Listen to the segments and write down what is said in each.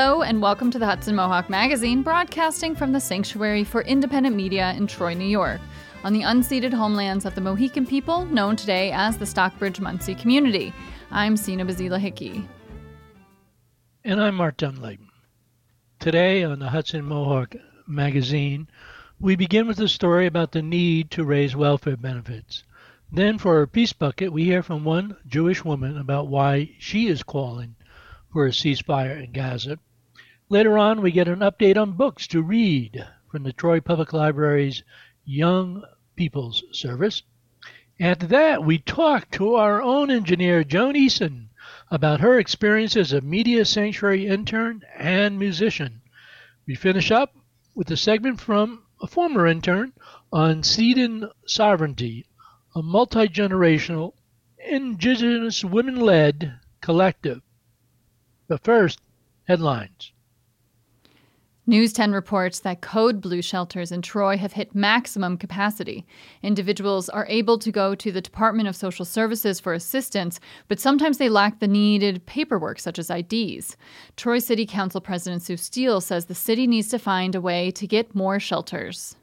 Hello, and welcome to the Hudson Mohawk Magazine, broadcasting from the Sanctuary for Independent Media in Troy, New York, on the unceded homelands of the Mohican people, known today as the Stockbridge Munsee community. I'm Sina Bazila Hickey. And I'm Mark Dunlap. Today on the Hudson Mohawk Magazine, we begin with a story about the need to raise welfare benefits. Then, for our Peace Bucket, we hear from one Jewish woman about why she is calling for a ceasefire in Gaza. Later on, we get an update on books to read from the Troy Public Library's Young People's Service. After that, we talk to our own engineer, Joan Eason, about her experience as a Media Sanctuary intern and musician. We finish up with a segment from a former intern on Seeding Sovereignty, a multi generational, indigenous women led collective. But first, headlines. News 10 reports that Code Blue shelters in Troy have hit maximum capacity. Individuals are able to go to the Department of Social Services for assistance, but sometimes they lack the needed paperwork, such as IDs. Troy City Council President Sue Steele says the city needs to find a way to get more shelters.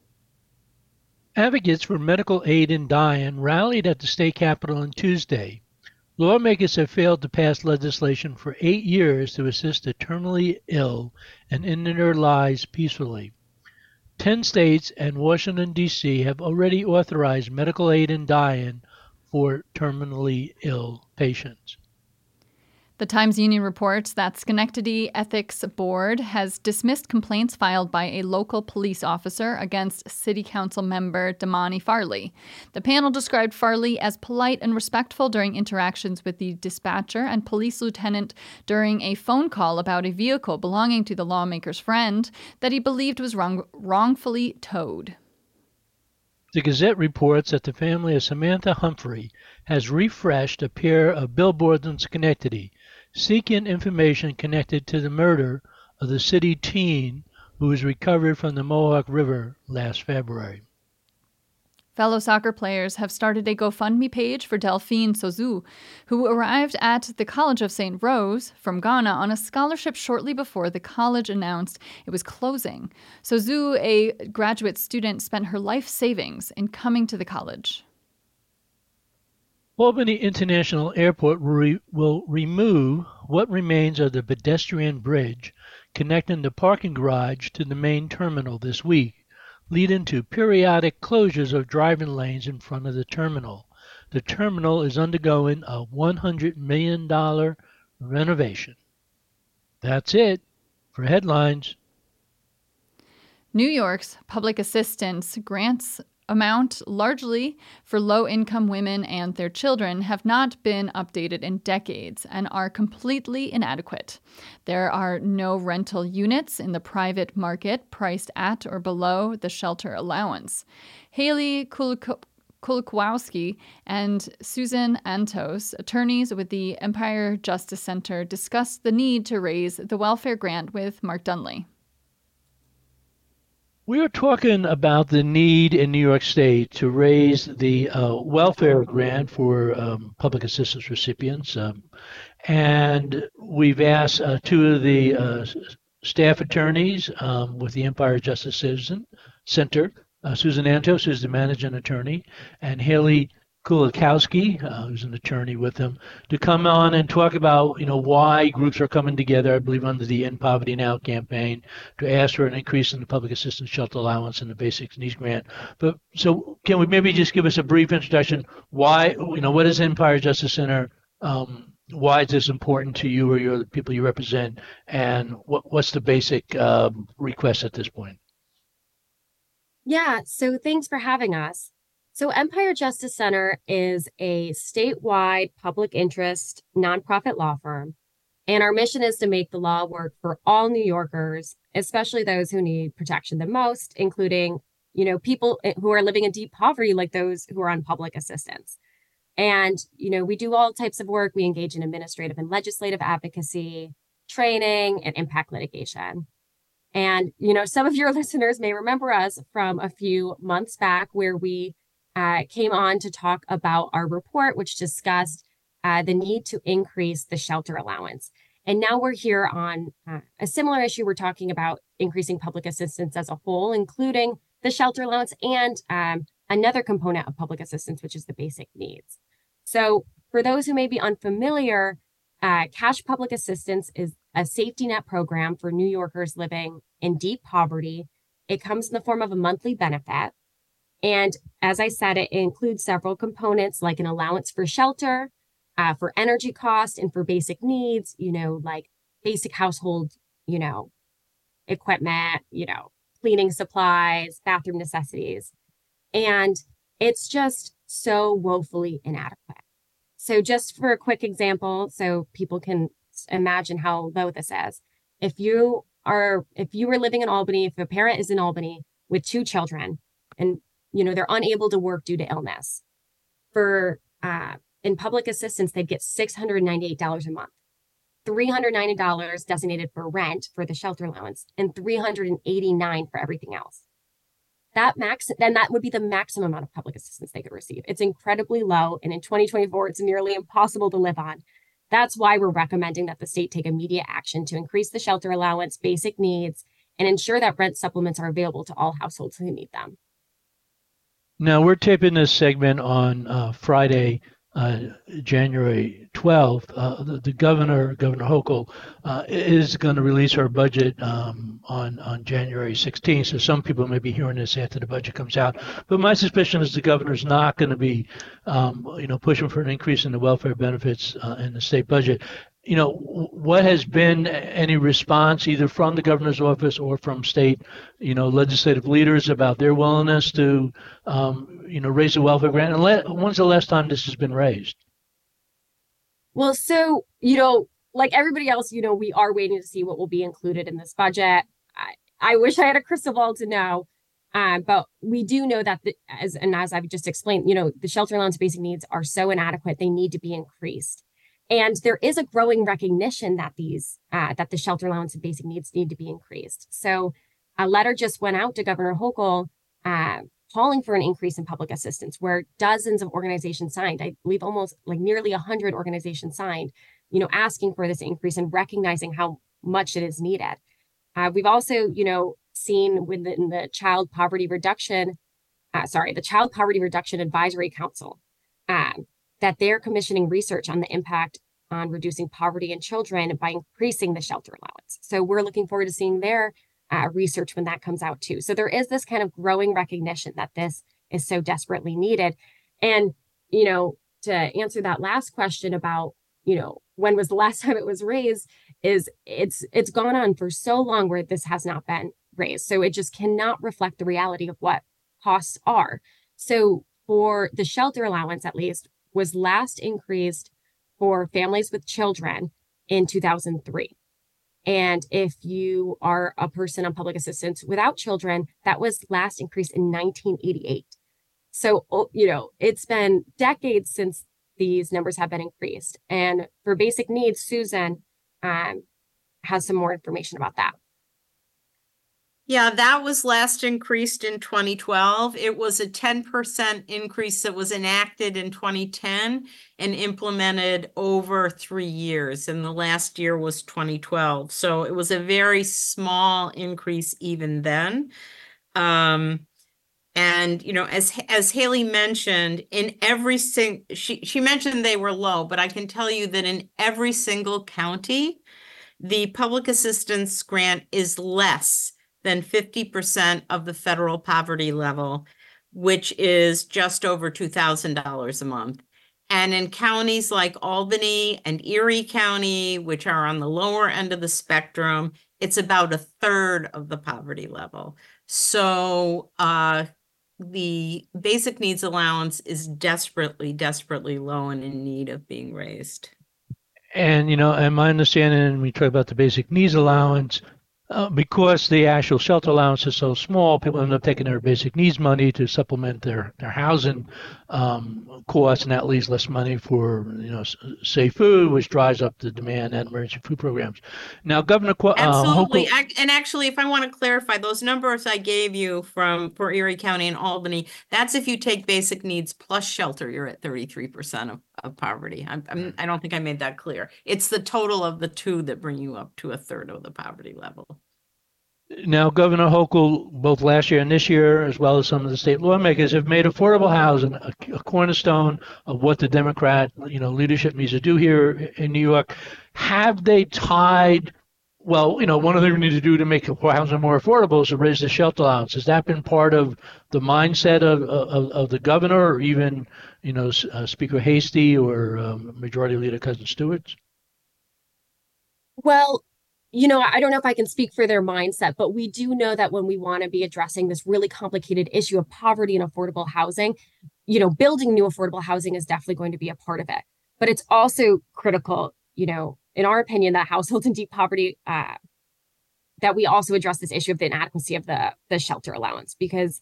Advocates for medical aid in dying rallied at the state capitol on Tuesday. Lawmakers have failed to pass legislation for eight years to assist the terminally ill and end their lives peacefully. Ten states and Washington, D.C. have already authorized medical aid in dying for terminally ill patients. The Times Union reports that Schenectady Ethics Board has dismissed complaints filed by a local police officer against City Council member Damani Farley. The panel described Farley as polite and respectful during interactions with the dispatcher and police lieutenant during a phone call about a vehicle belonging to the lawmaker's friend that he believed was wrong- wrongfully towed. The Gazette reports that the family of Samantha Humphrey has refreshed a pair of billboards in Schenectady seeking information connected to the murder of the city teen who was recovered from the Mohawk River last February. Fellow soccer players have started a GoFundMe page for Delphine Sozu, who arrived at the College of St. Rose from Ghana on a scholarship shortly before the college announced it was closing. Sozu, a graduate student, spent her life savings in coming to the college. Albany International Airport will remove what remains of the pedestrian bridge connecting the parking garage to the main terminal this week, leading to periodic closures of driving lanes in front of the terminal. The terminal is undergoing a $100 million renovation. That's it for headlines. New York's public assistance grants amount largely for low income women and their children have not been updated in decades and are completely inadequate. There are no rental units in the private market priced at or below the shelter allowance. Haley Kulikowski and Susan Antos, attorneys with the Empire Justice Center, discussed the need to raise the welfare grant with Mark Dunlap. We are talking about the need in New York State to raise the uh, welfare grant for um, public assistance recipients. Um, and we've asked uh, two of the uh, staff attorneys um, with the Empire Justice Citizen Center, uh, Susan Antos, who's the managing attorney, and Haley Kulikowski, uh, who's an attorney with them, to come on and talk about, you know, why groups are coming together, I believe under the End Poverty Now campaign, to ask for an increase in the public assistance shelter allowance and the basic needs grant. But so can we maybe just give us a brief introduction? Why, you know, what is Empire Justice Center? Um, why is this important to you or your the people you represent? And what, what's the basic um, request at this point? Yeah, so thanks for having us. So, Empire Justice Center is a statewide public interest nonprofit law firm. And our mission is to make the law work for all New Yorkers, especially those who need protection the most, including, you know, people eh, who are living in deep poverty, like those who are on public assistance. And, you know, we do all types of work. We engage in administrative and legislative advocacy, training, and impact litigation. And, you know, some of your listeners may remember us from a few months back where we uh, came on to talk about our report, which discussed uh, the need to increase the shelter allowance. And now we're here on uh, a similar issue. We're talking about increasing public assistance as a whole, including the shelter allowance and um, another component of public assistance, which is the basic needs. So, for those who may be unfamiliar, uh, cash public assistance is a safety net program for New Yorkers living in deep poverty. It comes in the form of a monthly benefit. And as I said, it includes several components like an allowance for shelter, uh, for energy cost, and for basic needs, you know, like basic household, you know, equipment, you know, cleaning supplies, bathroom necessities. And it's just so woefully inadequate. So, just for a quick example, so people can imagine how low this is. If you are, if you were living in Albany, if a parent is in Albany with two children and, you know, they're unable to work due to illness, for, uh, in public assistance, they'd get $698 a month. $390 designated for rent for the shelter allowance and $389 for everything else. That max then that would be the maximum amount of public assistance they could receive. It's incredibly low and in 2024 it's nearly impossible to live on. That's why we're recommending that the state take immediate action to increase the shelter allowance basic needs and ensure that rent supplements are available to all households who need them now we're taping this segment on uh, friday uh, January 12th, uh, the, the, governor, Governor Hochul, uh, is going to release her budget um, on on January 16th. So some people may be hearing this after the budget comes out. But my suspicion is the governor's not going to be, um, you know, pushing for an increase in the welfare benefits uh, in the state budget you know, what has been any response either from the governor's office or from state, you know, legislative leaders about their willingness to, um, you know, raise the welfare grant? And let, when's the last time this has been raised? Well, so, you know, like everybody else, you know, we are waiting to see what will be included in this budget. I, I wish I had a crystal ball to know. Um, but we do know that, the, as and as I've just explained, you know, the shelter allowance basic needs are so inadequate; they need to be increased. And there is a growing recognition that these uh, that the shelter allowance and basic needs need to be increased. So a letter just went out to Governor Hochul uh, calling for an increase in public assistance, where dozens of organizations signed. I believe almost like nearly hundred organizations signed, you know, asking for this increase and recognizing how much it is needed. Uh, we've also, you know, seen within the child poverty reduction, uh, sorry, the Child Poverty Reduction Advisory Council, um, that they're commissioning research on the impact on reducing poverty in children by increasing the shelter allowance. So we're looking forward to seeing their uh, research when that comes out too. So there is this kind of growing recognition that this is so desperately needed. And, you know, to answer that last question about, you know, when was the last time it was raised is it's it's gone on for so long where this has not been raised. So it just cannot reflect the reality of what costs are. So for the shelter allowance, at least, was last increased for families with children in 2003. And if you are a person on public assistance without children, that was last increased in 1988. So, oh, you know, it's been decades since these numbers have been increased. And for basic needs, Susan um, has some more information about that. Yeah, that was last increased in 2012. It was a 10% increase that was enacted in 2010 and implemented over three years. And the last year was 2012. So it was a very small increase even then. Um, and you know, as as Haley mentioned, in every single she she mentioned they were low, but I can tell you that in every single county, the public assistance grant is less than 50% of the federal poverty level, which is just over $2,000 a month. And in counties like Albany and Erie County, which are on the lower end of the spectrum, it's about a third of the poverty level. So uh, the basic needs allowance is desperately, desperately low and in need of being raised. And, you know, and my understanding, we talk about the basic needs allowance, uh, because the actual shelter allowance is so small, people end up taking their basic needs money to supplement their their housing um, costs, and that leaves less money for you know safe food, which drives up the demand and emergency food programs. Now, Governor uh, absolutely, Hochul, and actually, if I want to clarify those numbers I gave you from for Erie County and Albany, that's if you take basic needs plus shelter, you're at thirty three percent of of poverty. I'm, I'm I don't think I made that clear. It's the total of the two that bring you up to a third of the poverty level. Now, Governor Hochul, both last year and this year, as well as some of the state lawmakers, have made affordable housing a, a, cornerstone of what the Democrat, you know, leadership needs to do here in New York. Have they tied? Well, you know, one of the things we need to do to make housing more affordable is to raise the shelter allowance. Has that been part of the mindset of of, of the governor, or even, you know, uh, Speaker Heastie or um, Majority Leader Cousin Stewart? Well, you know, I don't know if I can speak for their mindset, but we do know that when we want to be addressing this really complicated issue of poverty and affordable housing, you know, building new affordable housing is definitely going to be a part of it. But it's also critical, you know, in our opinion, that households in deep poverty, uh, that we also address this issue of the inadequacy of the the shelter allowance because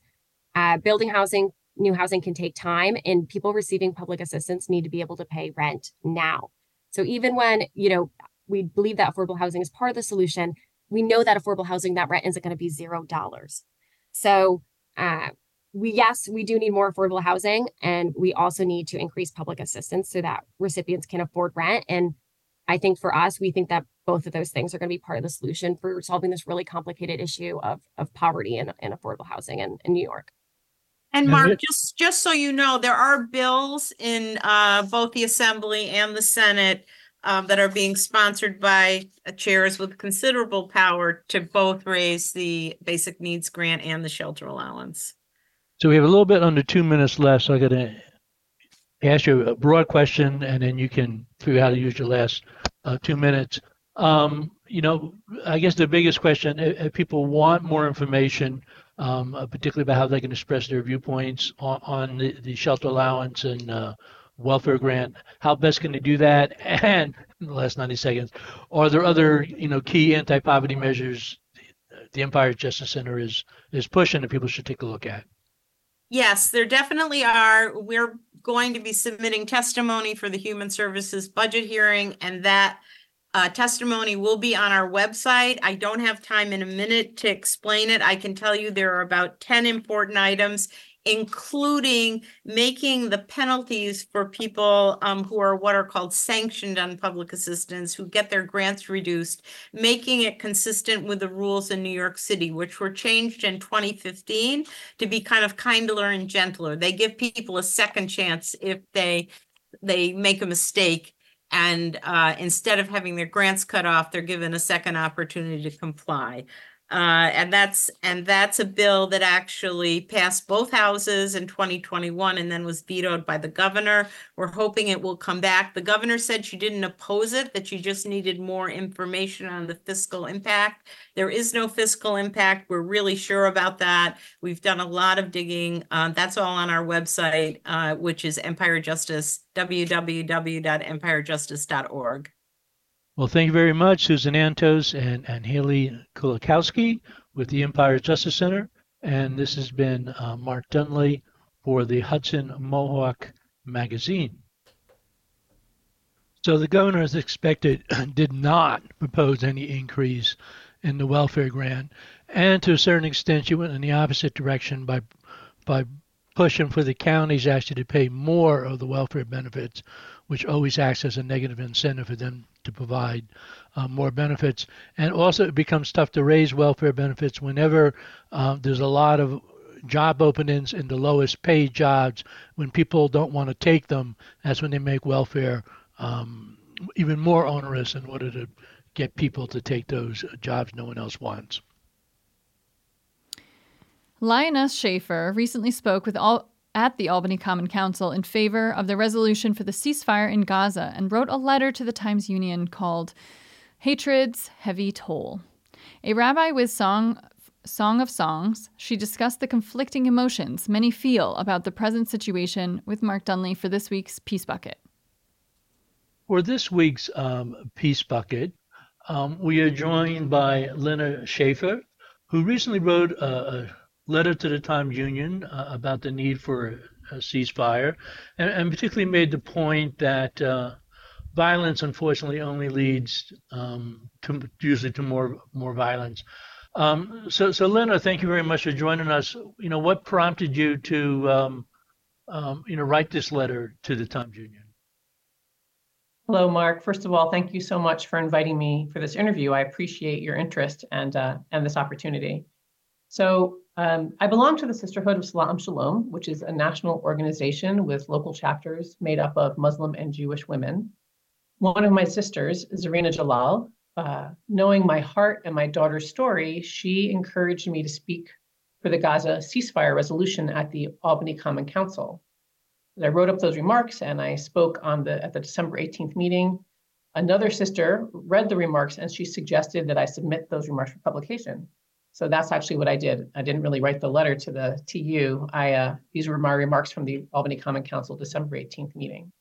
uh, building housing, new housing can take time, and people receiving public assistance need to be able to pay rent now. So even when you know we believe that affordable housing is part of the solution. We know that affordable housing, that rent isn't going to be zero dollars. So, uh, we yes, we do need more affordable housing, and we also need to increase public assistance so that recipients can afford rent. And I think for us, we think that both of those things are going to be part of the solution for solving this really complicated issue of of poverty and, and affordable housing in, in New York. And Mark, just just so you know, there are bills in uh, both the Assembly and the Senate um, that are being sponsored by chairs with considerable power to both raise the basic needs grant and the shelter allowance. So we have a little bit under two minutes left. So I got to ask you a broad question, and then you can figure out how to use your last uh, two minutes. Um, you know, I guess the biggest question: if people want more information, um, uh, particularly about how they can express their viewpoints on, on the, the, shelter allowance and uh, welfare grant. How best can they do that? And in the last 90 seconds, are there other you know key anti-poverty measures the Empire Justice Center is is pushing that people should take a look at? Yes, there definitely are. We're going to be submitting testimony for the Human Services budget hearing, and that uh, testimony will be on our website. I don't have time in a minute to explain it. I can tell you there are about 10 important items including making the penalties for people um, who are what are called sanctioned on public assistance, who get their grants reduced, making it consistent with the rules in New York City, which were changed in 2015 to be kind of kinder and gentler. They give people a second chance if they they make a mistake and uh, instead of having their grants cut off, they're given a second opportunity to comply. Uh, and that's and that's a bill that actually passed both houses in 2021 and then was vetoed by the governor. We're hoping it will come back. The governor said she didn't oppose it, that she just needed more information on the fiscal impact. There is no fiscal impact. We're really sure about that. We've done a lot of digging. Uh, that's all on our website, uh, which is Empire Justice, www.empirejustice.org. Well, thank you very much, Susan Antos and, and Haley Kulikowski with the Empire Justice Center. And this has been uh, Mark Dunlap for the Hudson Mohawk Magazine. So the governor, as expected, did not propose any increase in the welfare grant, and to a certain extent, she went in the opposite direction by by pushing for the counties actually to pay more of the welfare benefits, which always acts as a negative incentive for them to provide uh, more benefits. And also, it becomes tough to raise welfare benefits whenever uh, there's a lot of job openings in the lowest paid jobs. When people don't want to take them, that's when they make welfare um, even more onerous in order to get people to take those jobs no one else wants. Lioness Schaefer recently spoke with all at the Albany Common Council in favor of the resolution for the ceasefire in Gaza and wrote a letter to the Times Union called Hatred's Heavy Toll. A rabbi with song Song of Songs, she discussed the conflicting emotions many feel about the present situation with Mark Dunlap for this week's Peace Bucket. For this week's um, Peace Bucket, Um, we are joined by Lena Schaefer, who recently wrote a, a letter to the Times Union uh, about the need for a ceasefire, and, and particularly made the point that uh, violence, unfortunately, only leads um, to usually to more more violence. Um, so, so Lena, thank you very much for joining us. You know, what prompted you to, um, um, you know, write this letter to the Times Union? Hello, Mark. First of all, thank you so much for inviting me for this interview. I appreciate your interest and uh, and this opportunity. So, um, I belong to the Sisterhood of Salaam Shalom, which is a national organization with local chapters made up of Muslim and Jewish women. One of my sisters, Zarina Jalal, uh, knowing my heart and my daughter's story, she encouraged me to speak for the Gaza ceasefire resolution at the Albany Common Council. I wrote up those remarks and I spoke on the at the December 18th meeting. Another sister read the remarks and she suggested that I submit those remarks for publication. So that's actually what I did. I didn't really write the letter to the TU. I uh, these were my remarks from the Albany Common Council December 18th meeting.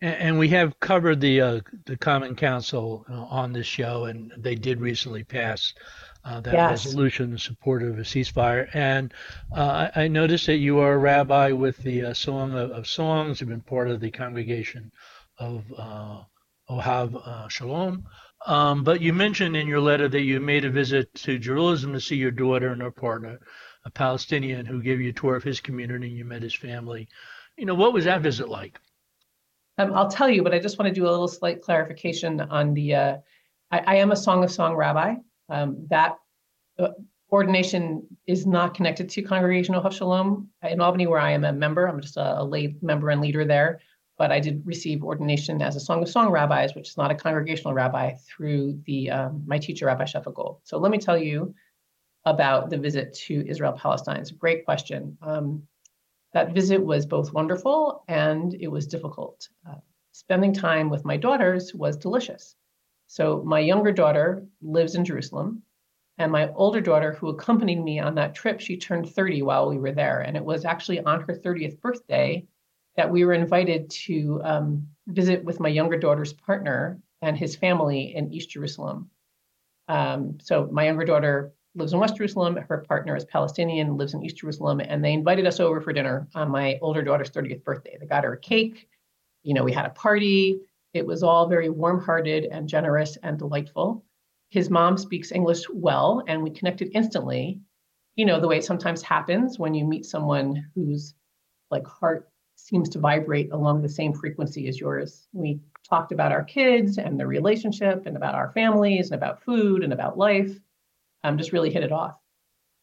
And, we have covered the uh, the Common Council uh, on this show, and they did recently pass uh, that yes. resolution in support of a ceasefire. And uh, I, I, noticed that you are a rabbi with the uh, Song of, of, Songs. You've been part of the congregation of uh, Ohav Shalom. Um, but you mentioned in your letter that you made a visit to Jerusalem to see your daughter and her partner, a Palestinian who gave you a tour of his community and you met his family. You know, what was that visit like? Um, I'll tell you, but I just want to do a little slight clarification on the. Uh, I, I, am a Song of Song rabbi. Um, that uh, ordination is not connected to Congregational Ohav Shalom in Albany, where I am a member. I'm just a, a lay member and leader there. But I did receive ordination as a Song of Song rabbis, which is not a congregational rabbi, through the um, my teacher, Rabbi Shefa Gold. So let me tell you about the visit to Israel Palestine. It's a great question. Um, that visit was both wonderful and it was difficult. Uh, spending time with my daughters was delicious. So, my younger daughter lives in Jerusalem, and my older daughter, who accompanied me on that trip, she turned 30 while we were there. And it was actually on her 30th birthday that we were invited to um, visit with my younger daughter's partner and his family in East Jerusalem. Um, so, my younger daughter lives in West Jerusalem. Her partner is Palestinian, lives in East Jerusalem, and they invited us over for dinner on my older daughter's 30th birthday. They got her a cake. You know, we had a party. It was all very warm-hearted and generous and delightful. His mom speaks English well, and we connected instantly. You know, the way it sometimes happens when you meet someone whose like heart seems to vibrate along the same frequency as yours. We talked about our kids and their relationship and about our families and about food and about life um, just really hit it off.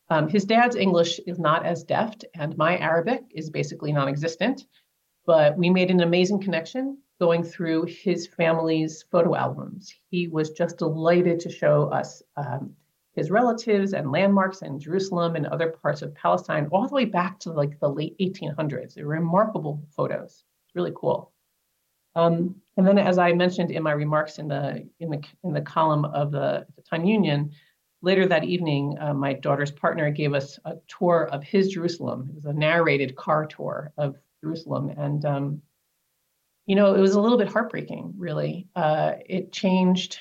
Um, his dad's English is not as deft, and my Arabic is basically non existent, but we made an amazing connection going through his family's photo albums. He was just delighted to show us um, his relatives and landmarks in Jerusalem and other parts of Palestine, all the way back to like the late 1800s. They're remarkable photos. It's really cool. Um, and then, as I mentioned in my remarks in the in the in the column of the, the Time Union, later that evening, uh, my daughter's partner gave us a tour of his Jerusalem. It was a narrated car tour of Jerusalem. And, um, you know, it was a little bit heartbreaking, really. Uh, it changed,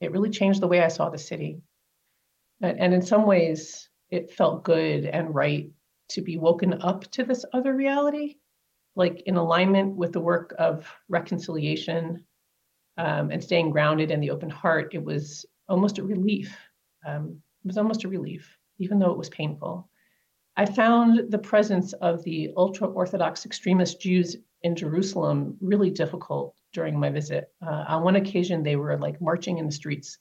it really changed the way I saw the city. And, and in some ways, it felt good and right to be woken up to this other reality, like in alignment with the work of reconciliation um, and staying grounded in the open heart. It was almost a relief um, it was almost a relief, even though it was painful. I found the presence of the ultra Orthodox extremist Jews in Jerusalem really difficult during my visit. Uh, on one occasion, they were like marching in the streets,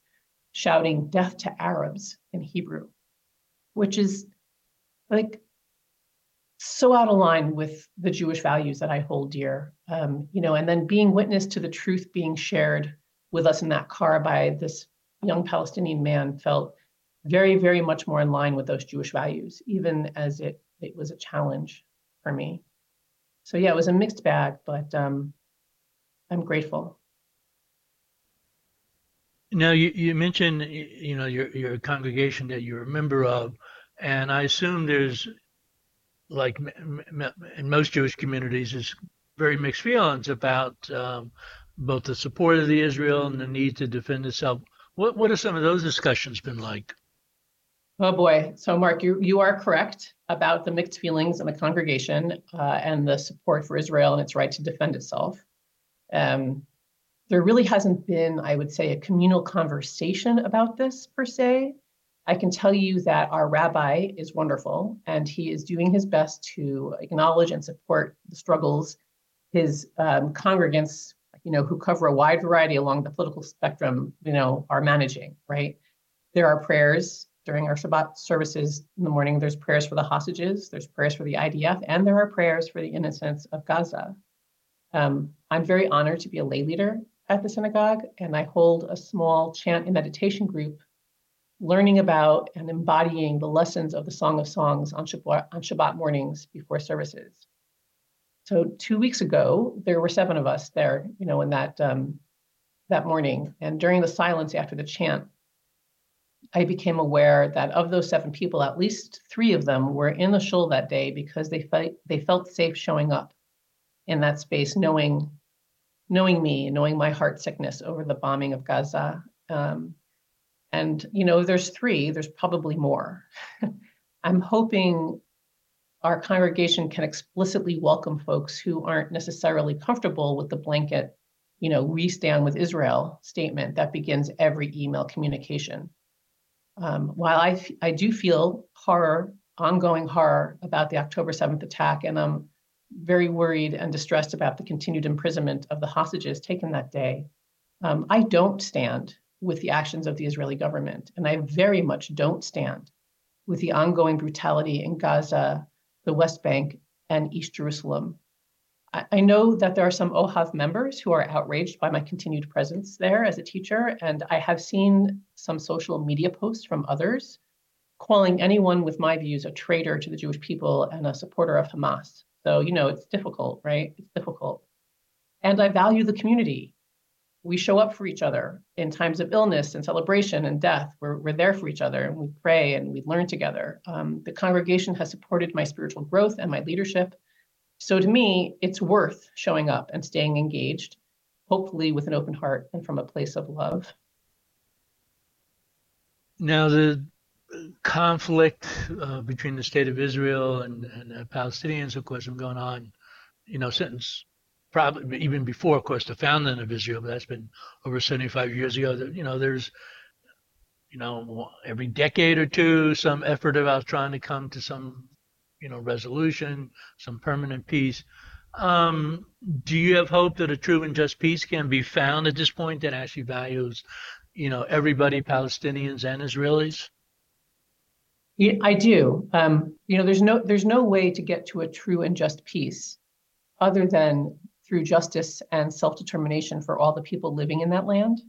shouting death to Arabs in Hebrew, which is like so out of line with the Jewish values that I hold dear. Um, you know, and then being witness to the truth being shared with us in that car by this young Palestinian man felt very, very much more in line with those Jewish values, even as it it was a challenge for me. So yeah, it was a mixed bag, but um, I'm grateful. Now you, you mentioned you know your your congregation that you're a member of, and I assume there's like in most Jewish communities is very mixed feelings about um, both the support of the Israel and the need to defend itself What what have some of those discussions been like? Oh boy. So Mark, you you are correct about the mixed feelings in the congregation uh, and the support for Israel and its right to defend itself. Um, there really hasn't been, I would say, a communal conversation about this per se. I can tell you that our rabbi is wonderful and he is doing his best to acknowledge and support the struggles his um, congregants, you know, who cover a wide variety along the political spectrum, you know, are managing, right? There are prayers during our Shabbat services in the morning. There's prayers for the hostages, there's prayers for the IDF, and there are prayers for the innocents of Gaza. Um, I'm very honored to be a lay leader at the synagogue, and I hold a small chant and meditation group learning about and embodying the lessons of the Song of Songs on Shabbat, on Shabbat mornings before services. So two weeks ago, there were seven of us there, you know, in that um, that morning, and during the silence after the chant, I became aware that of those seven people, at least three of them were in the shul that day because they felt they felt safe showing up in that space, knowing knowing me, knowing my heart sickness over the bombing of Gaza. Um, and, you know, there's three, there's probably more. I'm hoping our congregation can explicitly welcome folks who aren't necessarily comfortable with the blanket, you know, we stand with Israel statement that begins every email communication. Um, while I, I do feel horror, ongoing horror about the October 7th attack, and I'm very worried and distressed about the continued imprisonment of the hostages taken that day, um, I don't stand with the actions of the Israeli government. And I very much don't stand with the ongoing brutality in Gaza, the West Bank, and East Jerusalem. I, I know that there are some OHAV members who are outraged by my continued presence there as a teacher, and I have seen some social media posts from others calling anyone with my views a traitor to the Jewish people and a supporter of Hamas. So, you know, it's difficult, right? It's difficult. And I value the community we show up for each other in times of illness and celebration and death. We're, we're there for each other and we pray and we learn together. Um, the congregation has supported my spiritual growth and my leadership. So to me, it's worth showing up and staying engaged, hopefully with an open heart and from a place of love. Now, the conflict uh, between the state of Israel and, and the Palestinians, of course, been going on, you know, since probably even before, of course, the founding of Israel, but that's been over 75 years ago. That you know, there's you know every decade or two some effort about trying to come to some you know resolution, some permanent peace. Um, do you have hope that a true and just peace can be found at this point that actually values, you know, everybody, Palestinians and Israelis? Yeah, I do. Um, you know, there's no there's no way to get to a true and just peace other than through justice and self-determination for all the people living in that land.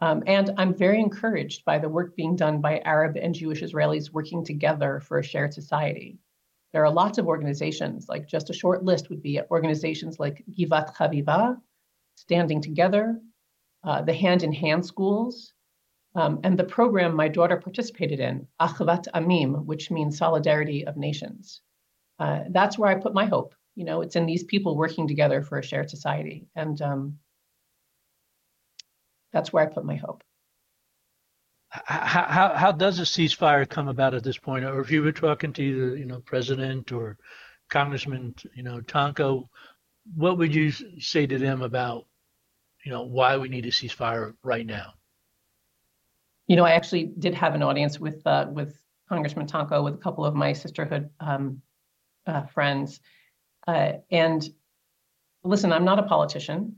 Um, and I'm very encouraged by the work being done by Arab and Jewish Israelis working together for a shared society. There are lots of organizations, like just a short list would be organizations like Givat Chaviva, Standing Together, uh, the Hand in Hand Schools, um, and the program my daughter participated in, Achvat Amim, which means Solidarity of Nations. Uh, that's where I put my hope. You know it's in these people working together for a shared society. And um, that's where i put my hope. How, how, how does a ceasefire come about at this point? Or if you were talking to either you know president or congressman you know tonko what would you say to them about you know why we need a ceasefire right now you know i actually did have an audience with uh, with congressman tonko with a couple of my sisterhood um, uh, friends uh, and listen, I'm not a politician.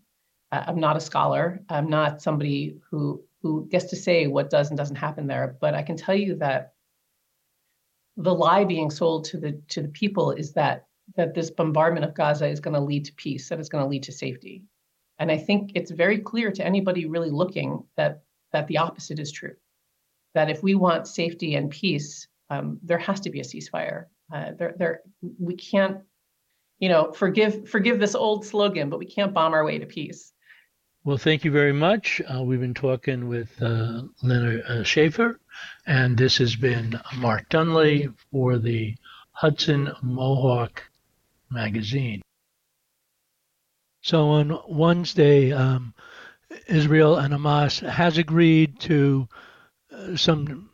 Uh, I'm not a scholar. I'm not somebody who who gets to say what does and doesn't happen there. But I can tell you that the lie being sold to the to the people is that that this bombardment of Gaza is going to lead to peace, that it's going to lead to safety. And I think it's very clear to anybody really looking that that the opposite is true. That if we want safety and peace, um, there has to be a ceasefire. Uh, there, there, we can't you know, forgive forgive this old slogan, but we can't bomb our way to peace. Well, thank you very much. Uh, we've been talking with uh, Leonard uh, Schaefer, and this has been Mark Dunlap for the Hudson Mohawk magazine. So on Wednesday, um, Israel and Hamas has agreed to uh, some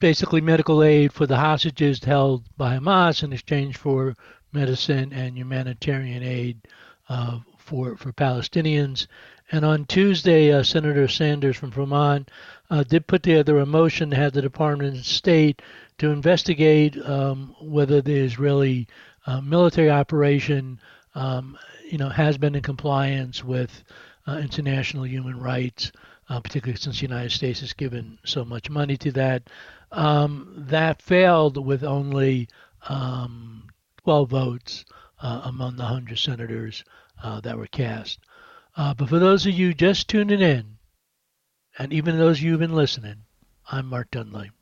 basically medical aid for the hostages held by Hamas in exchange for medicine and humanitarian aid uh, for for Palestinians. And on Tuesday, uh, Senator Sanders from Vermont uh, did put together a motion to have the Department of State to investigate um, whether the Israeli uh, military operation, um, you know, has been in compliance with international human rights, uh, particularly since the United States has given so much money to that. Um, that failed with only um, 12 votes uh, among the 100 senators uh, that were cast. Uh, but for those of you just tuning in, and even those of you who've been listening, I'm Mark Dunlap.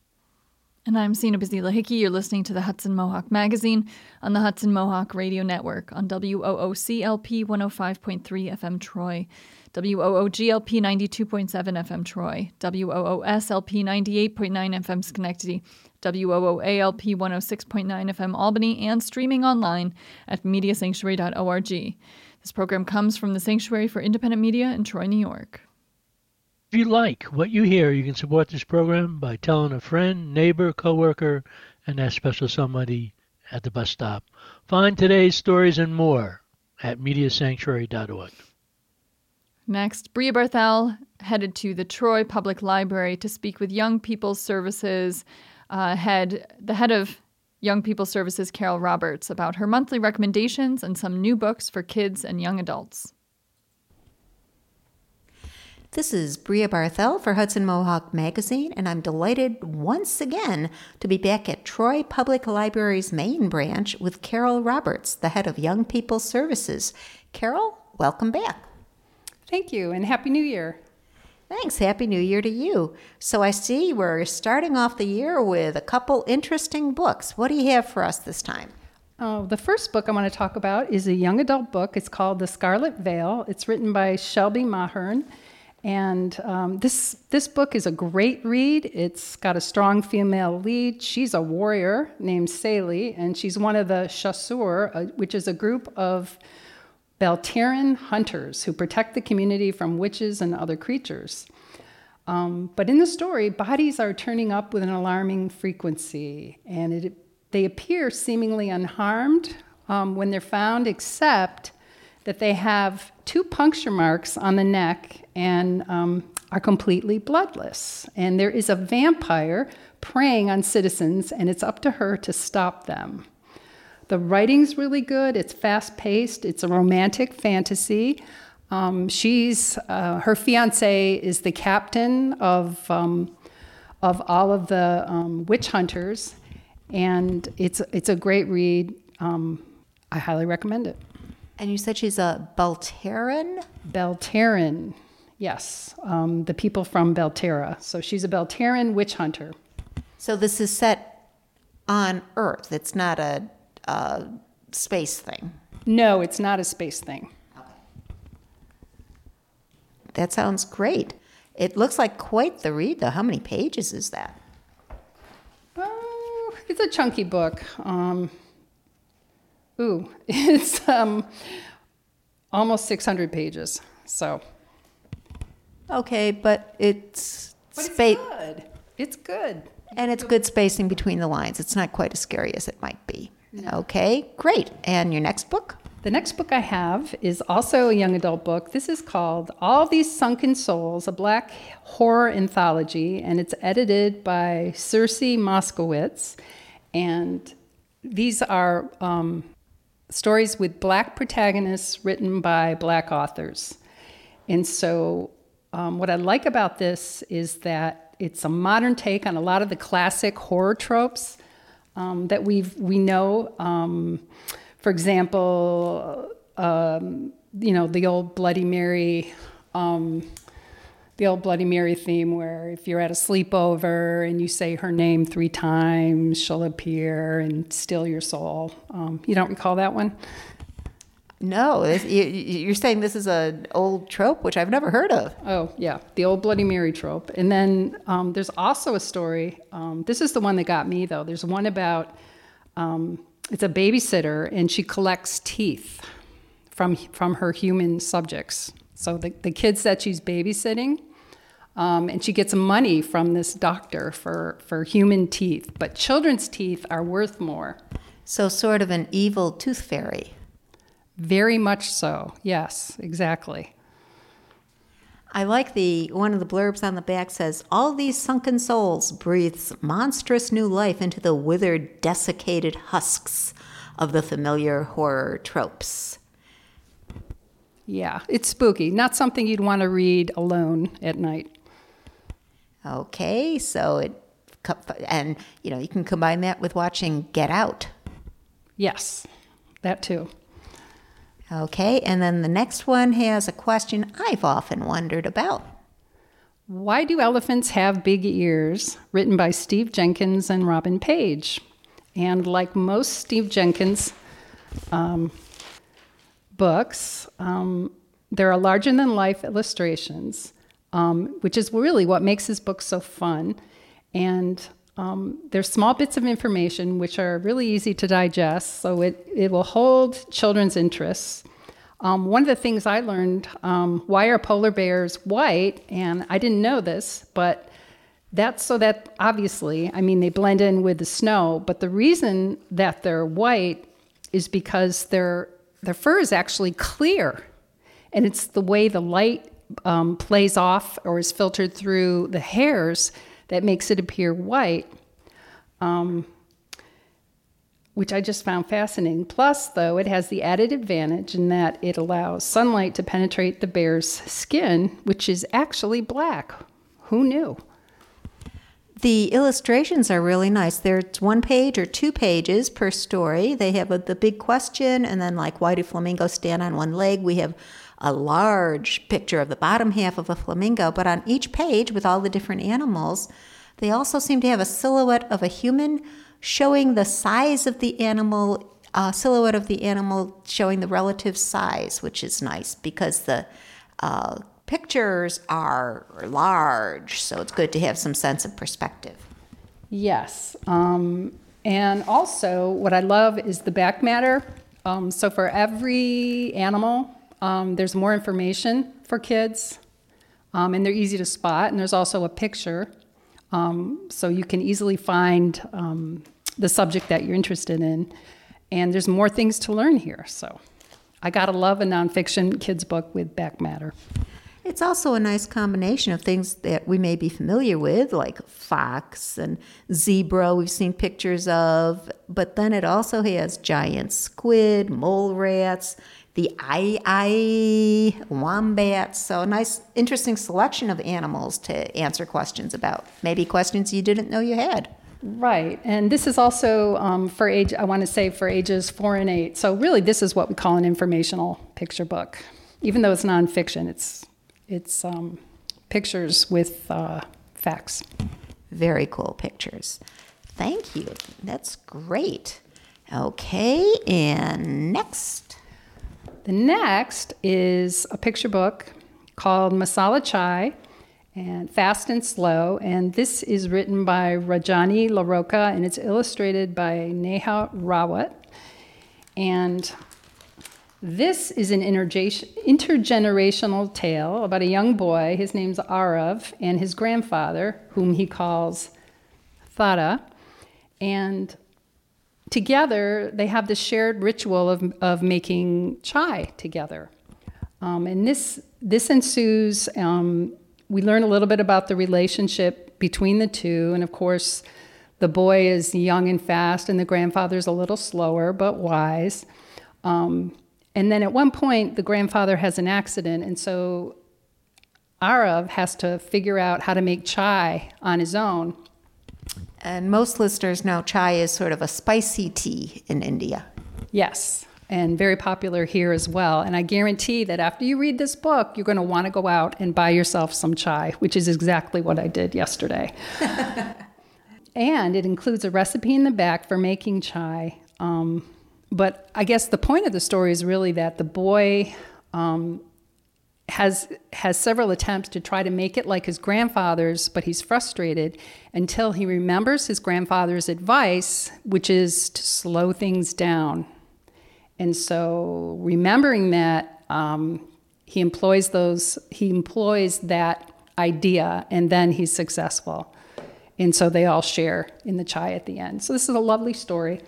And I'm Sina Bazila Hickey. You're listening to the Hudson Mohawk Magazine on the Hudson Mohawk Radio Network on WOOCLP 105.3 FM Troy, WOOGLP 92.7 FM Troy, WOOSLP 98.9 FM Schenectady, WOOALP 106.9 FM Albany, and streaming online at mediasanctuary.org. This program comes from the Sanctuary for Independent Media in Troy, New York. If you like what you hear, you can support this program by telling a friend, neighbor, coworker, and that special somebody at the bus stop. Find today's stories and more at mediasanctuary.org. Next, Bria Barthel headed to the Troy Public Library to speak with Young People's Services uh, head, the head of Young People's Services, Carol Roberts, about her monthly recommendations and some new books for kids and young adults. This is Bria Barthel for Hudson Mohawk Magazine, and I'm delighted once again to be back at Troy Public Library's main branch with Carol Roberts, the head of Young People Services. Carol, welcome back. Thank you, and Happy New Year. Thanks. Happy New Year to you. So I see we're starting off the year with a couple interesting books. What do you have for us this time? Oh, the first book I want to talk about is a young adult book. It's called The Scarlet Veil. It's written by Shelby Mahurin. And um, this this book is a great read. It's got a strong female lead. She's a warrior named Célie, and she's one of the Chasseurs, uh, which is a group of Beltairan hunters who protect the community from witches and other creatures. Um, but in the story, bodies are turning up with an alarming frequency, and it, they appear seemingly unharmed um, when they're found, except that they have two puncture marks on the neck and um, are completely bloodless. And there is a vampire preying on citizens, and it's up to her to stop them. The writing's really good. It's fast paced. It's a romantic fantasy. Um, she's uh, her fiance is the captain of um, of all of the um, witch hunters, and it's it's a great read. Um, I highly recommend it. And you said she's a Belteran? Belteran, yes. Um, the people from Belterra. So she's a Belteran witch hunter. So this is set on Earth. It's not a, a space thing. No, it's not a space thing. Okay. That sounds great. It looks like quite the read, though. How many pages is that? Oh, it's a chunky book. Um, ooh, it's um, almost 600 pages. So. Okay, but it's But spa- it's good. It's good. and it's good spacing between the lines. It's not quite as scary as it might be. Okay, great. And your next book? The next book I have is also a young adult book. This is called All These Sunken Souls, a black horror anthology, and it's edited by Circe Moskowitz. And these are um, stories with black protagonists written by black authors. And so, um, what I like about this is that it's a modern take on a lot of the classic horror tropes um, that we we know. Um, for example, um, you know the old Bloody Mary, um, the old Bloody Mary theme, where if you're at a sleepover and you say her name three times, she'll appear and steal your soul. Um, you don't recall that one? No, this, you, you're saying this is an old trope, which I've never heard of. Oh, yeah, the old Bloody Mary trope. And then um, there's also a story. Um, this is the one that got me, though. There's one about um, it's a babysitter, and she collects teeth from from her human subjects. So the, the kids that she's babysitting, um, and she gets money from this doctor for, for human teeth, but children's teeth are worth more. So, sort of an evil tooth fairy. Very much so. Yes, exactly. I like the one of the blurbs on the back says, All these sunken souls breathes monstrous new life into the withered, desiccated husks of the familiar horror tropes. Yeah, it's spooky. Not something you'd want to read alone at night. Okay, so it, and you know, you can combine that with watching Get Out. Yes, that too. Okay, and then the next one has a question I've often wondered about. Why do elephants have big ears? Written by Steve Jenkins and Robin Page. And like most Steve Jenkins um, books, um, there are larger than life illustrations, um, which is really what makes his book so fun. And um, there's small bits of information which are really easy to digest, so it, it will hold children's interests. Um, one of the things I learned um, why are polar bears white? And I didn't know this, but that's so that obviously, I mean, they blend in with the snow, but the reason that they're white is because their, their fur is actually clear. And it's the way the light um, plays off or is filtered through the hairs that makes it appear white, um, which I just found fascinating. Plus, though, it has the added advantage in that it allows sunlight to penetrate the bear's skin, which is actually black. Who knew? The illustrations are really nice. There's one page or two pages per story. They have a, the big question, and then, like, why do flamingos stand on one leg? We have a large picture of the bottom half of a flamingo, but on each page with all the different animals, they also seem to have a silhouette of a human showing the size of the animal, uh, silhouette of the animal showing the relative size, which is nice because the uh, pictures are large, so it's good to have some sense of perspective. Yes. Um, and also, what I love is the back matter. Um, so, for every animal, um, there's more information for kids, um, and they're easy to spot. And there's also a picture, um, so you can easily find um, the subject that you're interested in. And there's more things to learn here. So, I gotta love a nonfiction kids book with back matter. It's also a nice combination of things that we may be familiar with, like fox and zebra, we've seen pictures of, but then it also has giant squid, mole rats, the aye wombat. So, a nice, interesting selection of animals to answer questions about. Maybe questions you didn't know you had. Right, and this is also um, for age, I want to say for ages four and eight. So, really, this is what we call an informational picture book. Even though it's nonfiction, it's it's um, pictures with uh, facts. Very cool pictures. Thank you. That's great. Okay, and next. The next is a picture book called Masala Chai and Fast and Slow. And this is written by Rajani LaRocca and it's illustrated by Neha Rawat. And this is an intergenerational tale about a young boy. His name's Arav, and his grandfather, whom he calls Thatha. And together, they have this shared ritual of, of making chai together. Um, and this, this ensues. Um, we learn a little bit about the relationship between the two. And of course, the boy is young and fast, and the grandfather's a little slower but wise. Um, and then at one point, the grandfather has an accident, and so Arav has to figure out how to make chai on his own. And most listeners know chai is sort of a spicy tea in India. Yes, and very popular here as well. And I guarantee that after you read this book, you're going to want to go out and buy yourself some chai, which is exactly what I did yesterday. and it includes a recipe in the back for making chai. Um, but I guess the point of the story is really that the boy um, has has several attempts to try to make it like his grandfather's, but he's frustrated until he remembers his grandfather's advice, which is to slow things down. And so, remembering that, um, he employs those he employs that idea and then he's successful. And so they all share in the chai at the end. So this is a lovely story.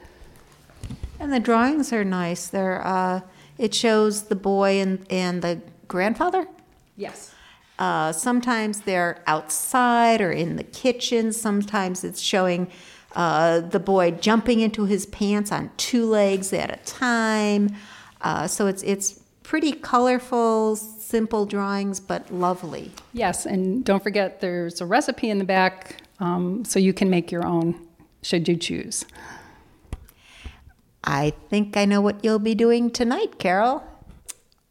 And the drawings are nice. They're uh, it shows the boy and and the grandfather. Yes. Uh, sometimes they're outside or in the kitchen. Sometimes it's showing uh, the boy jumping into his pants on two legs at a time. Uh, so it's it's pretty colorful, simple drawings, but lovely. Yes, and don't forget there's a recipe in the back, um, so you can make your own should you choose. I think I know what you'll be doing tonight, Carol.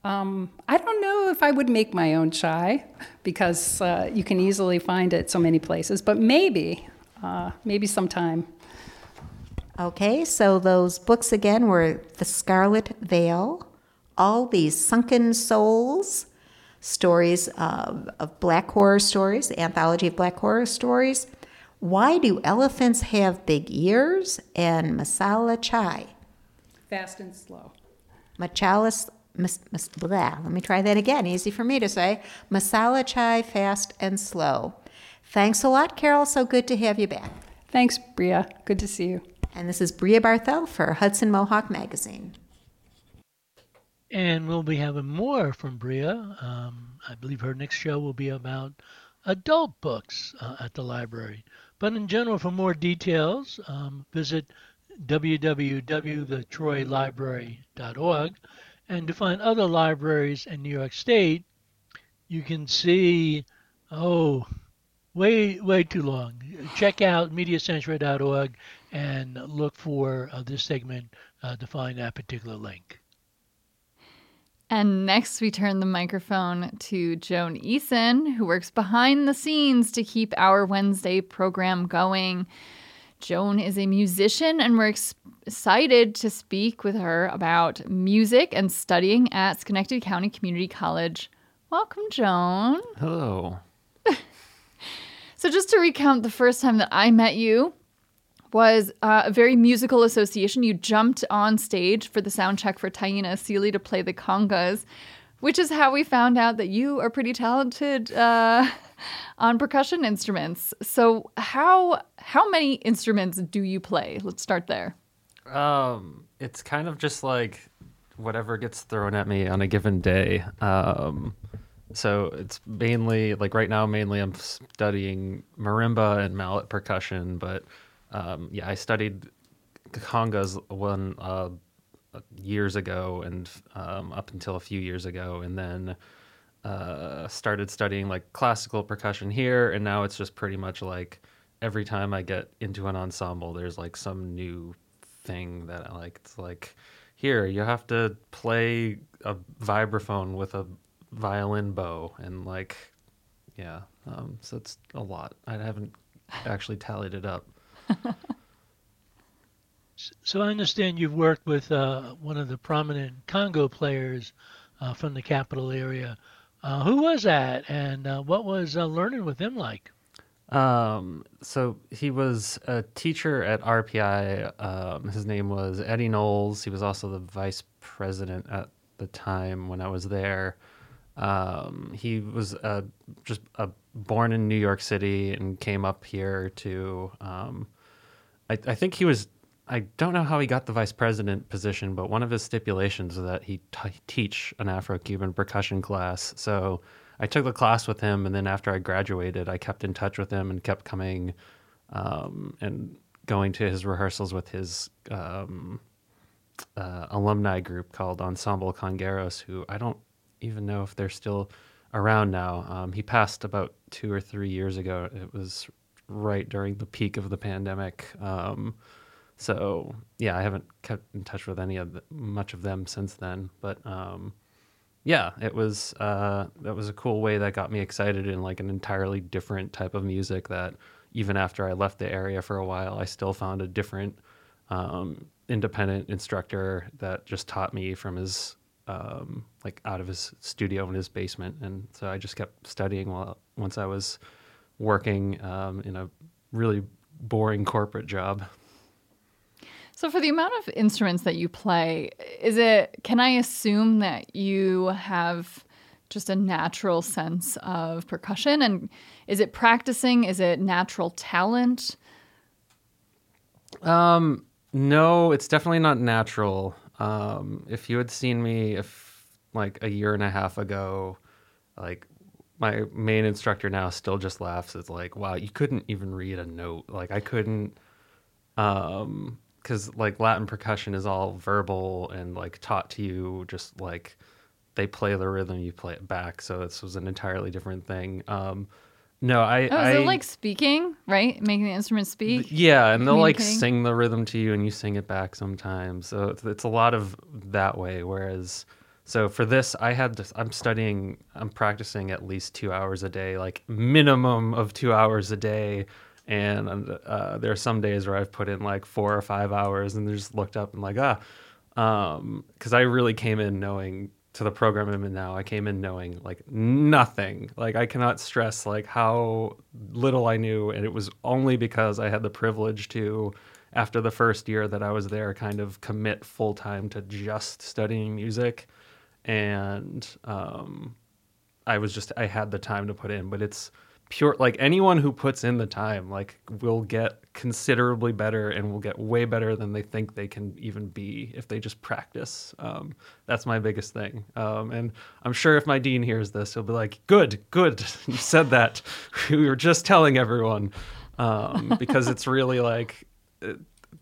Um, I don't know if I would make my own chai because uh, you can easily find it so many places, but maybe, uh, maybe sometime. Okay, so those books again were The Scarlet Veil, All These Sunken Souls, stories of, of black horror stories, anthology of black horror stories. Why do elephants have big ears? And Masala Chai. Fast and slow. Machalas, mas, mas, blah, let me try that again. Easy for me to say. Masala chai, fast and slow. Thanks a lot, Carol. So good to have you back. Thanks, Bria. Good to see you. And this is Bria Barthel for Hudson Mohawk Magazine. And we'll be having more from Bria. Um, I believe her next show will be about adult books uh, at the library. But in general, for more details, um, visit www.thetroylibrary.org. And to find other libraries in New York State, you can see, oh, way, way too long. Check out mediasanctuary.org and look for uh, this segment uh, to find that particular link. And next, we turn the microphone to Joan Eason, who works behind the scenes to keep our Wednesday program going. Joan is a musician, and we're ex- excited to speak with her about music and studying at Schenectady County Community College. Welcome, Joan. Hello. So, just to recount, the first time that I met you was uh, a very musical association. You jumped on stage for the sound check for Taina Seely to play the congas, which is how we found out that you are pretty talented uh, on percussion instruments. So, how how many instruments do you play? Let's start there. Um, it's kind of just like whatever gets thrown at me on a given day. Um, so it's mainly like right now, mainly I'm studying marimba and mallet percussion, but um, yeah, I studied congas one uh, years ago and um, up until a few years ago, and then uh, started studying like classical percussion here, and now it's just pretty much like every time I get into an ensemble, there's like some new thing that I like. It's like here you have to play a vibraphone with a violin bow, and like yeah, um, so it's a lot. I haven't actually tallied it up. So I understand you've worked with uh, one of the prominent conga players uh, from the capital area. Uh, who was that, and uh, what was uh, learning with him like? Um, so he was a teacher at RPI. Um, his name was Eddie Knowles. He was also the vice president at the time when I was there. Um, he was uh, just uh, born in New York City and came up here to. Um, I, I think he was. I don't know how he got the vice president position, but one of his stipulations was that he t- teach an Afro-Cuban percussion class. So I took the class with him, and then after I graduated, I kept in touch with him and kept coming um, and going to his rehearsals with his um, uh, alumni group called Ensemble Congueros, who I don't even know if they're still around now. Um, he passed about two or three years ago. It was right during the peak of the pandemic. Um, so yeah, I haven't kept in touch with any of the, much of them since then. But um, yeah, it was uh, that was a cool way that got me excited in like an entirely different type of music that even after I left the area for a while, I still found a different um, independent instructor that just taught me from his um, like out of his studio in his basement, and so I just kept studying while once I was working um, in a really boring corporate job. So, for the amount of instruments that you play, is it? Can I assume that you have just a natural sense of percussion? And is it practicing? Is it natural talent? Um, no, it's definitely not natural. Um, if you had seen me if like a year and a half ago, like my main instructor now still just laughs. It's like, wow, you couldn't even read a note. Like I couldn't, um, because like Latin percussion is all verbal and like taught to you just like they play the rhythm, you play it back. So this was an entirely different thing. Um, no, I. Oh, I, is it like speaking, right? Making the instrument speak? Yeah, and they'll like sing the rhythm to you, and you sing it back sometimes. So it's, it's a lot of that way. Whereas, so for this, I had to, I'm studying, I'm practicing at least two hours a day, like minimum of two hours a day. And uh, there are some days where I've put in like four or five hours, and just looked up and like ah, because I really came in knowing to the program I'm in now. I came in knowing like nothing. Like I cannot stress like how little I knew, and it was only because I had the privilege to, after the first year that I was there, kind of commit full time to just studying music, and um, I was just I had the time to put in. But it's pure like anyone who puts in the time like will get considerably better and will get way better than they think they can even be if they just practice. Um, that's my biggest thing. Um, and i'm sure if my dean hears this he'll be like good good you said that. We were just telling everyone. Um, because it's really like uh,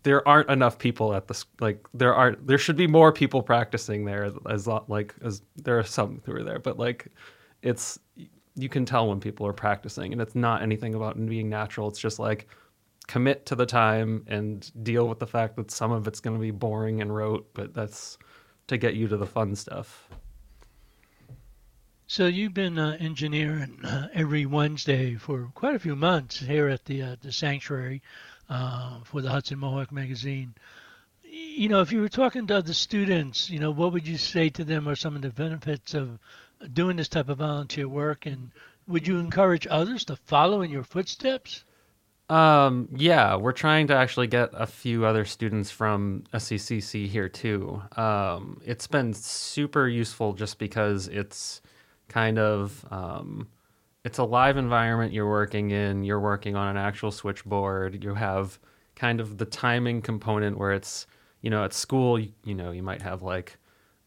there aren't enough people at this like there aren't there should be more people practicing there as like as there are some who are there but like it's you can tell when people are practicing and it's not anything about being natural it's just like commit to the time and deal with the fact that some of it's going to be boring and rote but that's to get you to the fun stuff So you've been uh, engineering uh, every Wednesday for quite a few months here at the uh, the sanctuary uh, for the Hudson Mohawk magazine. You know, if you were talking to other students, you know, what would you say to them are some of the benefits of doing this type of volunteer work, and would you encourage others to follow in your footsteps? Um, yeah, we're trying to actually get a few other students from SCCC here too. Um, it's been super useful just because it's kind of um, it's a live environment you're working in. You're working on an actual switchboard. You have kind of the timing component where it's you know at school you, you know you might have like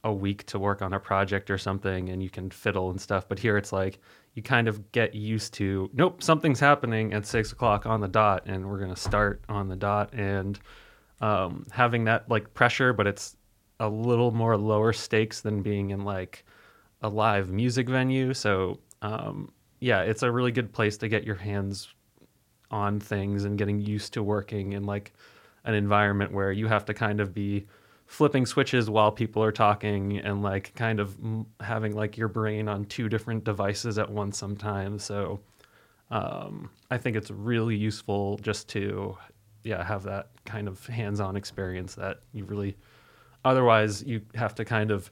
a week to work on a project or something and you can fiddle and stuff. But here it's like you kind of get used to nope, something's happening at six o'clock on the dot and we're gonna start on the dot and um, having that like pressure, but it's a little more lower stakes than being in like a live music venue. So um, yeah, it's a really good place to get your hands on things and getting used to working in like an environment where you have to kind of be flipping switches while people are talking and like kind of having like your brain on two different devices at once sometimes. So um, i think it's really useful just to yeah have that kind of hands-on experience that you really otherwise you have to kind of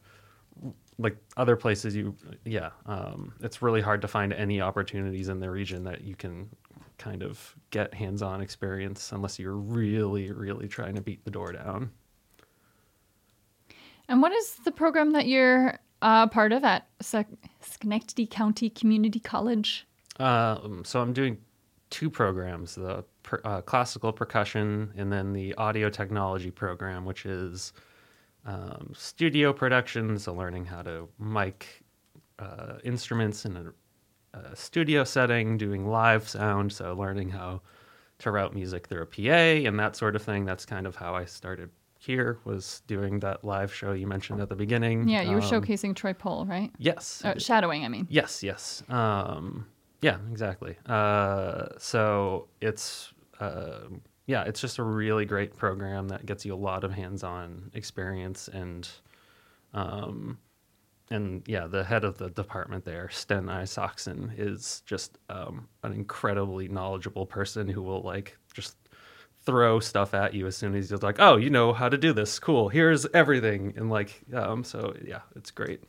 like other places you yeah um, it's really hard to find any opportunities in the region that you can kind of get hands-on experience unless you're really really trying to beat the door down And what is the program that you're uh, part of at Schenectady County Community College? Um, so I'm doing two programs: the per, uh, classical percussion, and then the audio technology program, which is um, studio production. So learning how to mic uh, instruments in a, a studio setting, doing live sound. So learning how to route music through a PA and that sort of thing. That's kind of how I started here. Was doing that live show you mentioned at the beginning. Yeah, you were Um, showcasing Troy Poll, right? Yes. Uh, shadowing, I mean. Yes, yes. Um, yeah, exactly. Uh, so it's uh, yeah, it's just a really great program that gets you a lot of hands-on experience and um, and yeah, the head of the department there, Sten Isaacson, is just um, an incredibly knowledgeable person who will like just throw stuff at you as soon as he's like, oh, you know how to do this. Cool. Here's everything. And like, um, so yeah, it's great.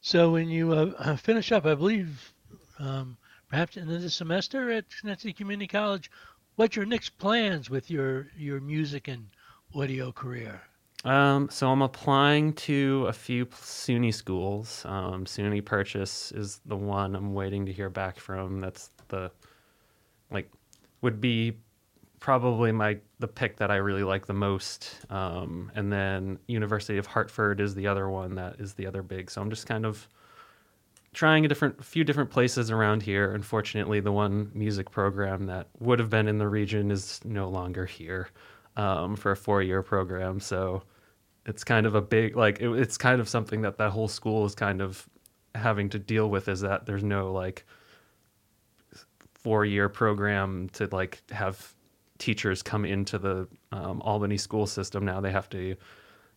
So when you uh, uh, finish up, I believe, um, perhaps in the semester at Schenectady Community College, what's your next plans with your your music and audio career? Um, so I'm applying to a few SUNY schools. Um, SUNY Purchase is the one I'm waiting to hear back from. That's the like would be probably my the pick that I really like the most. Um, and then University of Hartford is the other one that is the other big. So I'm just kind of trying a different few different places around here. Unfortunately, the one music program that would have been in the region is no longer here um, for a four year program. So it's kind of a big like it, it's kind of something that that whole school is kind of having to deal with is that there's no like four year program to like have teachers come into the um, Albany school system. Now they have to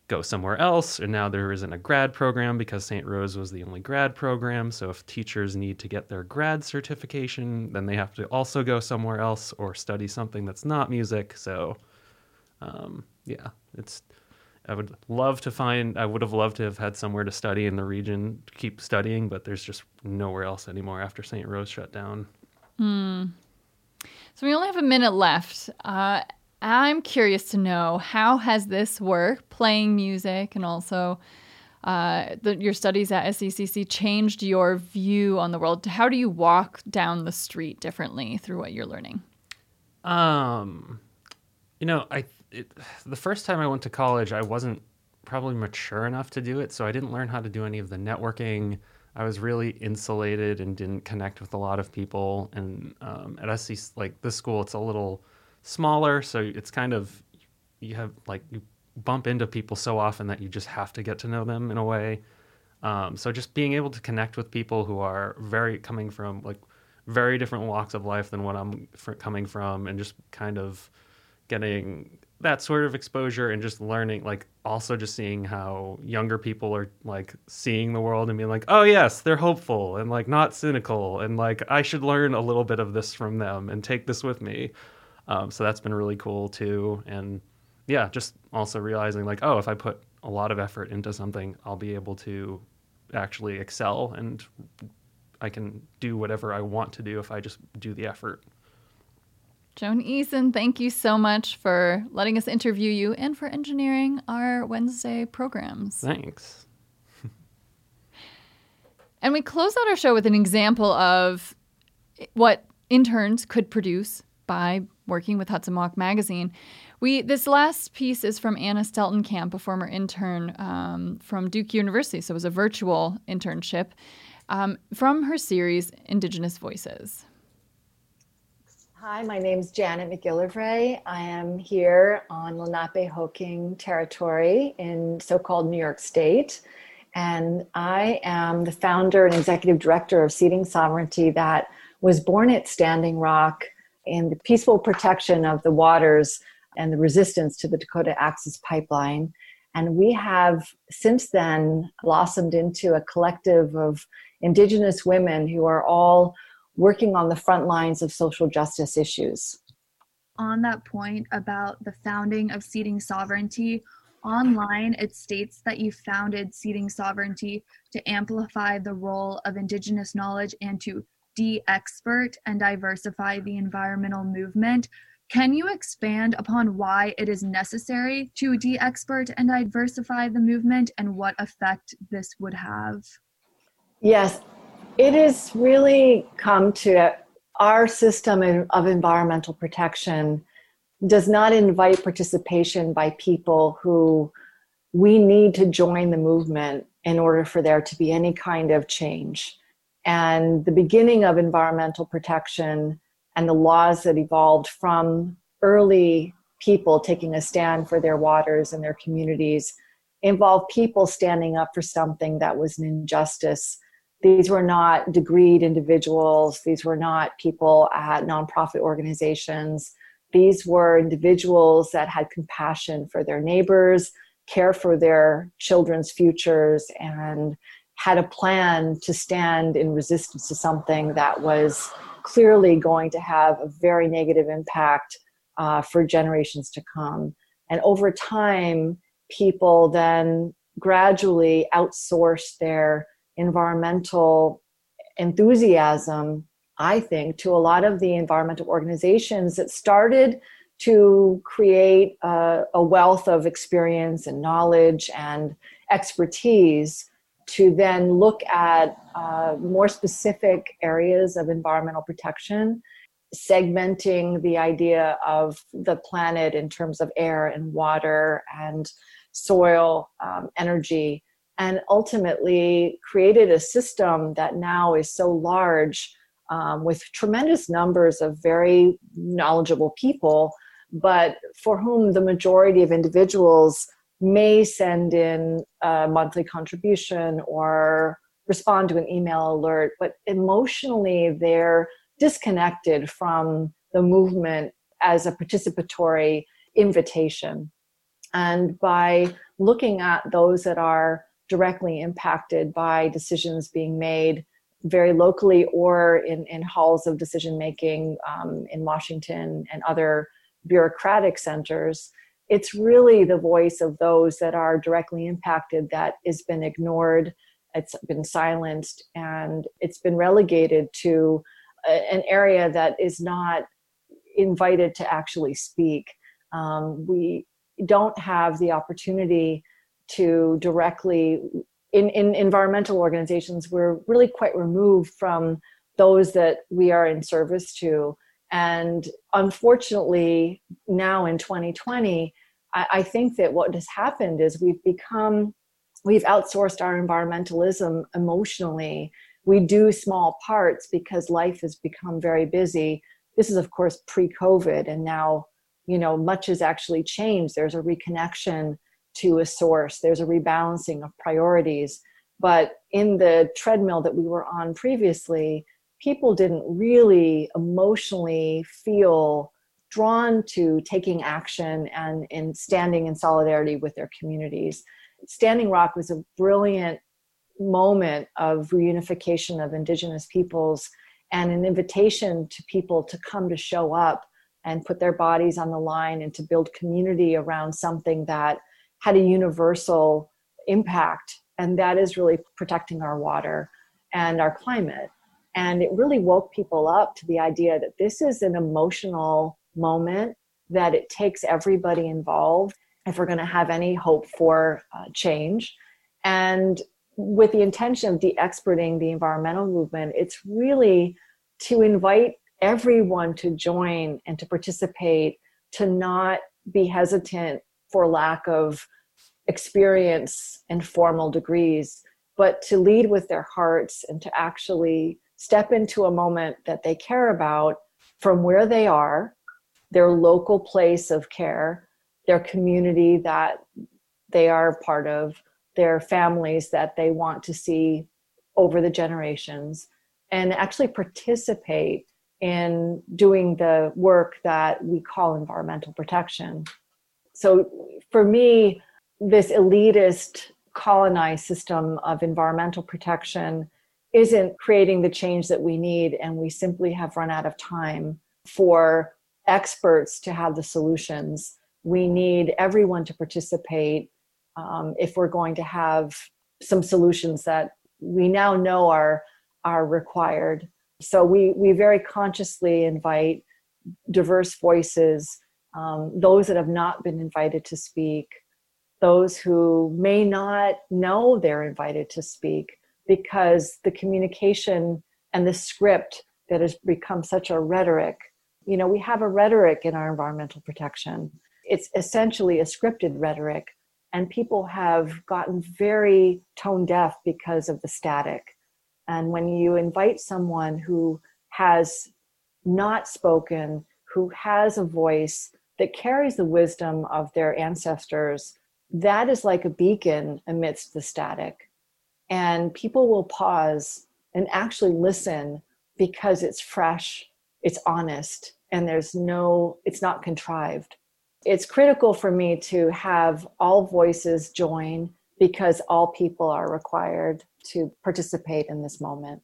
go somewhere else, and now there isn't a grad program because St. Rose was the only grad program. So if teachers need to get their grad certification, then they have to also go somewhere else or study something that's not music. So um, yeah, it's. I would love to find. I would have loved to have had somewhere to study in the region, keep studying, but there's just nowhere else anymore after St. Rose shut down. Hmm. So we only have a minute left. Uh, I'm curious to know how has this work, playing music, and also uh, the, your studies at SCCC changed your view on the world? How do you walk down the street differently through what you're learning? Um, you know, I it, the first time I went to college, I wasn't probably mature enough to do it, so I didn't learn how to do any of the networking. I was really insulated and didn't connect with a lot of people. And um, at SC, like this school, it's a little smaller, so it's kind of you have like you bump into people so often that you just have to get to know them in a way. Um, so just being able to connect with people who are very coming from like very different walks of life than what I'm coming from, and just kind of getting that sort of exposure and just learning like also just seeing how younger people are like seeing the world and being like oh yes they're hopeful and like not cynical and like i should learn a little bit of this from them and take this with me. Um, so that's been really cool too. And yeah just also realizing like oh if i put a lot of effort into something i'll be able to actually excel and i can do whatever i want to do if i just do the effort Joan Eason, thank you so much for letting us interview you and for engineering our Wednesday programs. Thanks. and we close out our show with an example of what interns could produce by working with Hudson Mohawk Magazine. We this last piece is from Anna Steltenkamp, a former intern um, from Duke University, so it was a virtual internship um, from her series Indigenous Voices. Hi, my name is Janet McGillivray. I am here on Lenape-Hoking territory in so-called New York State. And I am the founder and executive director of Seeding Sovereignty that was born at Standing Rock in the peaceful protection of the waters and the resistance to the Dakota Access Pipeline. And we have since then blossomed into a collective of Indigenous women who are all working on the front lines of social justice issues. On that point about the founding of Seeding Sovereignty, online it states that you founded Seeding Sovereignty to amplify the role of Indigenous knowledge and to de expert and diversify the environmental movement. Can you expand upon why it is necessary to de expert and diversify the movement and what effect this would have? Yes, it has really come to our system of environmental protection does not invite participation by people who we need to join the movement in order for there to be any kind of change. And the beginning of environmental protection and the laws that evolved from early people taking a stand for their waters and their communities involved people standing up for something that was an injustice these were not degreed individuals, these were not people at nonprofit organizations. These were individuals that had compassion for their neighbors, care for their children's futures, and had a plan to stand in resistance to something that was clearly going to have a very negative impact uh, for generations to come. And over time, people then gradually outsourced their environmental enthusiasm, I think, to a lot of the environmental organizations that started to create a, a wealth of experience and knowledge and expertise to then look at uh, more specific areas of environmental protection, segmenting the idea of the planet in terms of air and water and soil, um, energy, and ultimately created a system that now is so large um, with tremendous numbers of very knowledgeable people, but for whom the majority of individuals may send in a monthly contribution or respond to an email alert, but emotionally they're disconnected from the movement as a participatory invitation. And by looking at those that are directly impacted by decisions being made very locally or in, in halls of decision making um, in Washington and other bureaucratic centers, it's really the voice of those that are directly impacted that has been ignored, it's been silenced, and it's been relegated to a, an area that is not invited to actually speak. Um, we don't have the opportunity to directly in, in environmental organizations we're really quite removed from those that we are in service to. And unfortunately now in 2020 I, I think that what has happened is we've become we've outsourced our environmentalism emotionally. We do small parts because life has become very busy. This is of course pre-covid and now you know much has actually changed. There's a reconnection to a source. There's a rebalancing of priorities. But in the treadmill that we were on previously, people didn't really emotionally feel drawn to taking action and in standing in solidarity with their communities. Standing Rock was a brilliant moment of reunification of Indigenous peoples and an invitation to people to come to show up and put their bodies on the line and to build community around something that had a universal impact, and that is really protecting our water and our climate. And it really woke people up to the idea that this is an emotional moment, that it takes everybody involved if we're going to have any hope for uh, change. And with the intention of de experting the environmental movement, it's really to invite everyone to join and to participate, to not be hesitant for lack of experience and formal degrees, but to lead with their hearts and to actually step into a moment that they care about from where they are, their local place of care, their community that they are part of, their families that they want to see over the generations, and actually participate in doing the work that we call environmental protection. So for me, this elitist colonized system of environmental protection isn't creating the change that we need, and we simply have run out of time for experts to have the solutions. We need everyone to participate um, if we're going to have some solutions that we now know are are required. So we we very consciously invite diverse voices, um, those that have not been invited to speak, those who may not know they're invited to speak because the communication and the script that has become such a rhetoric. You know, we have a rhetoric in our environmental protection. It's essentially a scripted rhetoric, and people have gotten very tone deaf because of the static. And when you invite someone who has not spoken, who has a voice that carries the wisdom of their ancestors, that is like a beacon amidst the static. And people will pause and actually listen because it's fresh, it's honest, and there's no, it's not contrived. It's critical for me to have all voices join because all people are required to participate in this moment.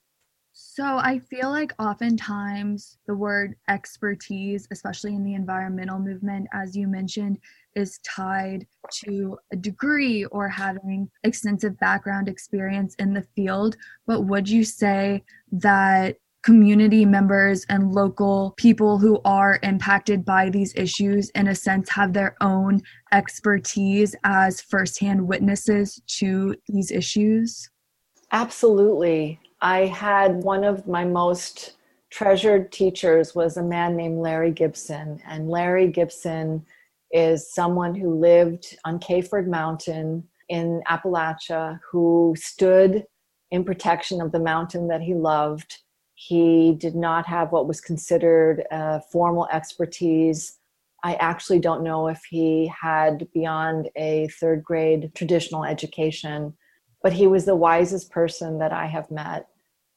So I feel like oftentimes the word expertise, especially in the environmental movement, as you mentioned, is tied to a degree or having extensive background experience in the field. But would you say that community members and local people who are impacted by these issues, in a sense, have their own expertise as firsthand witnesses to these issues? Absolutely. I had one of my most treasured teachers was a man named Larry Gibson, and Larry Gibson is someone who lived on Kayford Mountain in Appalachia who stood in protection of the mountain that he loved he did not have what was considered a formal expertise. I actually don't know if he had beyond a third grade traditional education, but he was the wisest person that I have met.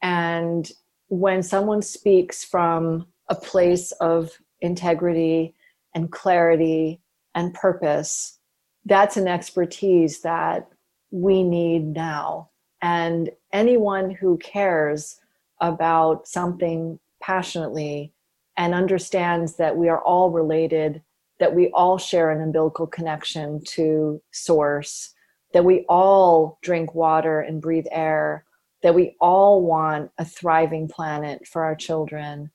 And when someone speaks from a place of integrity and clarity and purpose, that's an expertise that we need now. And anyone who cares about something passionately and understands that we are all related, that we all share an umbilical connection to source, that we all drink water and breathe air, that we all want a thriving planet for our children.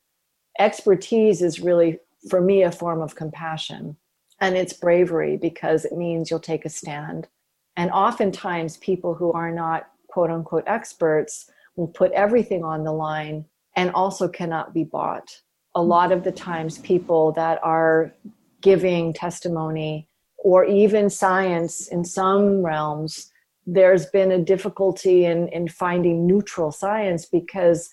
Expertise is really, for me, a form of compassion. And it's bravery because it means you'll take a stand. And oftentimes, people who are not quote unquote experts will put everything on the line and also cannot be bought. A lot of the times, people that are giving testimony or even science in some realms, there's been a difficulty in, in finding neutral science because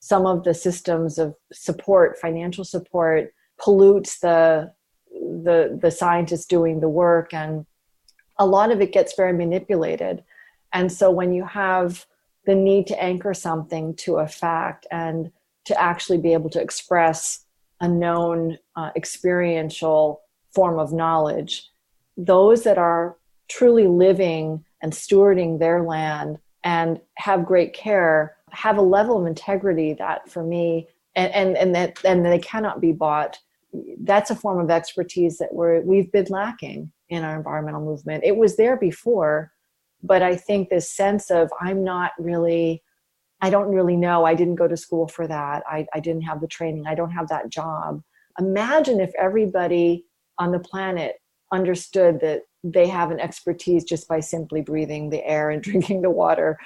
some of the systems of support, financial support, pollutes the the the scientists doing the work and a lot of it gets very manipulated and so when you have the need to anchor something to a fact and to actually be able to express a known uh, experiential form of knowledge. Those that are truly living and stewarding their land and have great care have a level of integrity that for me and, and, and that and they cannot be bought. That's a form of expertise that we're we've been lacking in our environmental movement. It was there before but i think this sense of i'm not really i don't really know. I didn't go to school for that. I, I didn't have the training. I don't have that job. Imagine if everybody on the planet understood that they have an expertise just by simply breathing the air and drinking the water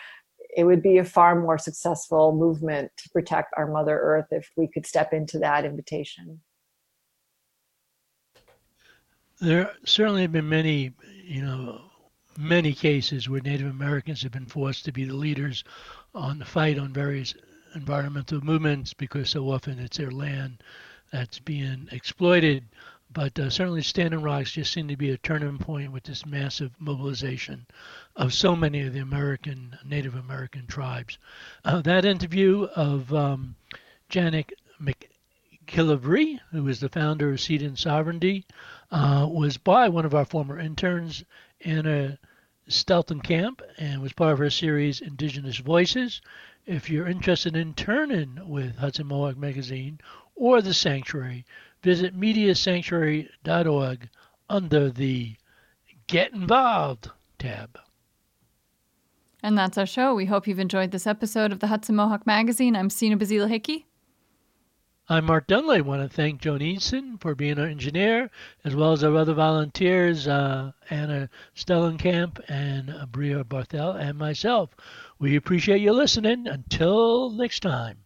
it would be a far more successful movement to protect our mother earth if we could step into that invitation there certainly have been many you know many cases where Native Americans have been forced to be the leaders on the fight on various environmental movements because so often it's their land that's being exploited. But uh, certainly, Standing Rocks just seemed to be a turning point with this massive mobilization of so many of the American Native American tribes. Uh, that interview of um, Janet McGillivray, who is the founder of Seeding Sovereignty, uh, was by one of our former interns in Anna Steltenkamp and was part of her series Indigenous Voices. If you're interested in turning with Hudson Mohawk Magazine or the Sanctuary, visit mediasanctuary.org under the Get Involved tab. And that's our show. We hope you've enjoyed this episode of the Hudson Mohawk Magazine. I'm Sina Bazila Hickey. I'm Mark Dunlap. I want to thank Joan Eason for being our engineer, as well as our other volunteers, uh, Anna Steltenkamp and Bria Barthel, and myself. We appreciate you listening. Until next time.